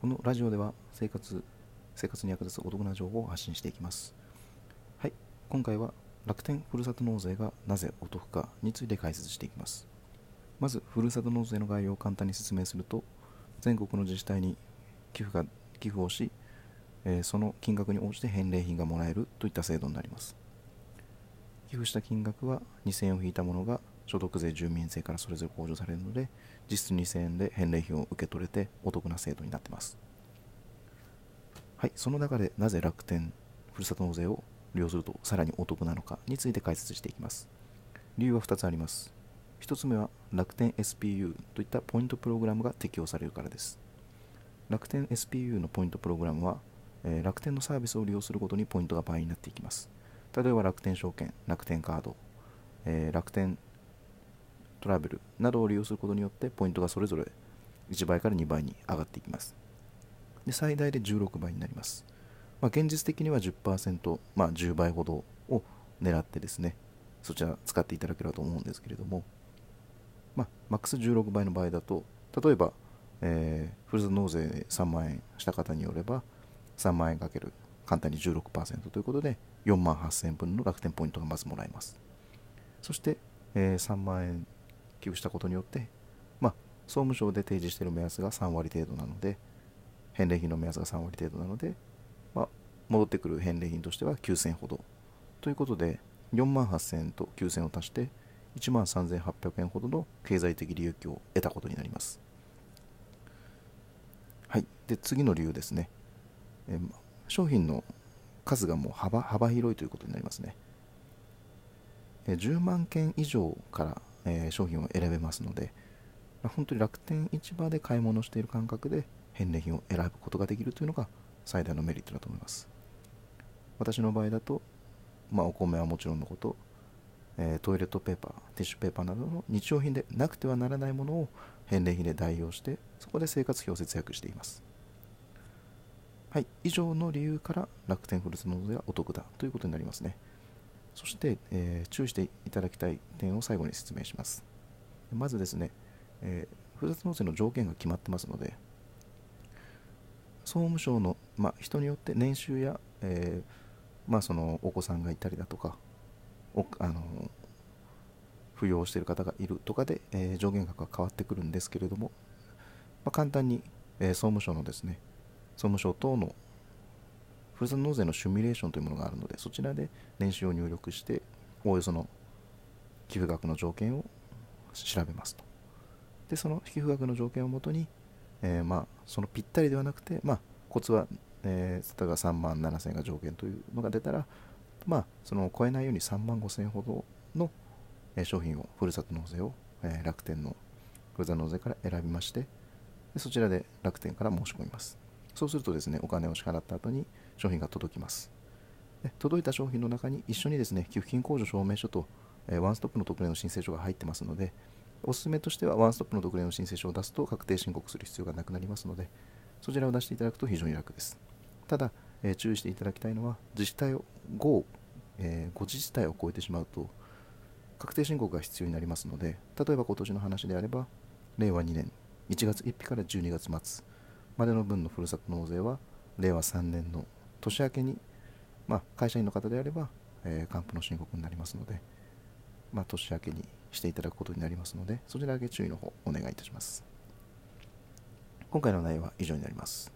このラジオでは生活生活に役立つお得な情報を発信していきます。はい。今回は楽天ふるさと納税がなぜお得かについて解説していきます。まずふるさと納税の概要を簡単に説明すると全国の自治体に寄付が寄付をし、えー、その金額に応じて返礼品がもらえるといった制度になります。寄付した金額は2000円を引いたものが所得税住民税からそれぞれ控除されるので実質2000円で返礼品を受け取れてお得な制度になっています。はいその中でなぜ楽天ふるさと納税を利用するとさらにお得なのかについて解説していきます。理由は2つあります。1つ目は楽天 SPU といったポイントプログラムが適用されるからです。楽天 SPU のポイントプログラムは、えー、楽天のサービスを利用するごとにポイントが倍になっていきます。例えば楽天証券、楽天カード、えー、楽天トラベルなどを利用することによってポイントがそれぞれ1倍から2倍に上がっていきます。で最大で16倍になります、まあ、現実的には10%、まあ、10倍ほどを狙ってですねそちら使っていただければと思うんですけれども、まあ、マックス16倍の場合だと例えば、えー、ふるさと納税3万円した方によれば3万円かける簡単に16%ということで4万8000分の楽天ポイントがまずもらえます。そして、えー、3万円寄付したことによって、まあ、総務省で提示している目安が3割程度なので、返礼品の目安が3割程度なので、まあ、戻ってくる返礼品としては9000ほど。ということで、4万8000円と9000を足して、1万3800円ほどの経済的利益を得たことになります。はい。で、次の理由ですね。え商品の数がもう幅幅広いということになりますね。10万件以上からえー、商品を選べますので、まあ、本当に楽天市場で買い物している感覚で返礼品を選ぶことができるというのが最大のメリットだと思います私の場合だと、まあ、お米はもちろんのこと、えー、トイレットペーパーティッシュペーパーなどの日用品でなくてはならないものを返礼品で代用してそこで生活費を節約していますはい、以上の理由から楽天フルーツ納税はお得だということになりますね。そして、えー、注意していただきたい点を最後に説明します。まずですね、えー、ふるさと納税の条件が決まってますので、総務省の、ま、人によって年収や、えー、ま、そのお子さんがいたりだとか、あの扶養している方がいるとかで、えー、上限額が変わってくるんですけれども、ま、簡単に、えー、総務省のですね、総務省等のふるさと納税のシミュレーションというものがあるので、そちらで年収を入力して、おおよその寄付額の条件を調べますと。で、その寄付額の条件をもとに、えー、まあ、そのぴったりではなくて、まあ、コツは、えー、例えば3万7000円が条件というのが出たら、まあ、その超えないように3万5000円ほどの、えー、商品を、ふるさと納税を、え楽天のふるさと納税から選びまして、でそちらで楽天から申し込みます。そうするとですね、お金を支払った後に商品が届きます。届いた商品の中に一緒にですね、寄付金控除証明書と、え、ワンストップの特例の申請書が入ってますので、おすすめとしてはワンストップの特例の申請書を出すと確定申告する必要がなくなりますので、そちらを出していただくと非常に楽です。ただ、えー、注意していただきたいのは、自治体を5、えー、5自治体を超えてしまうと、確定申告が必要になりますので、例えば今年の話であれば、令和2年1月1日から12月末、までの分のふるさと納税は令和3年の年明けに、まあ、会社員の方であれば、えー、還付の申告になりますので、まあ、年明けにしていただくことになりますのでそちらだけ注意の方お願いいたします。今回の内容は以上になります。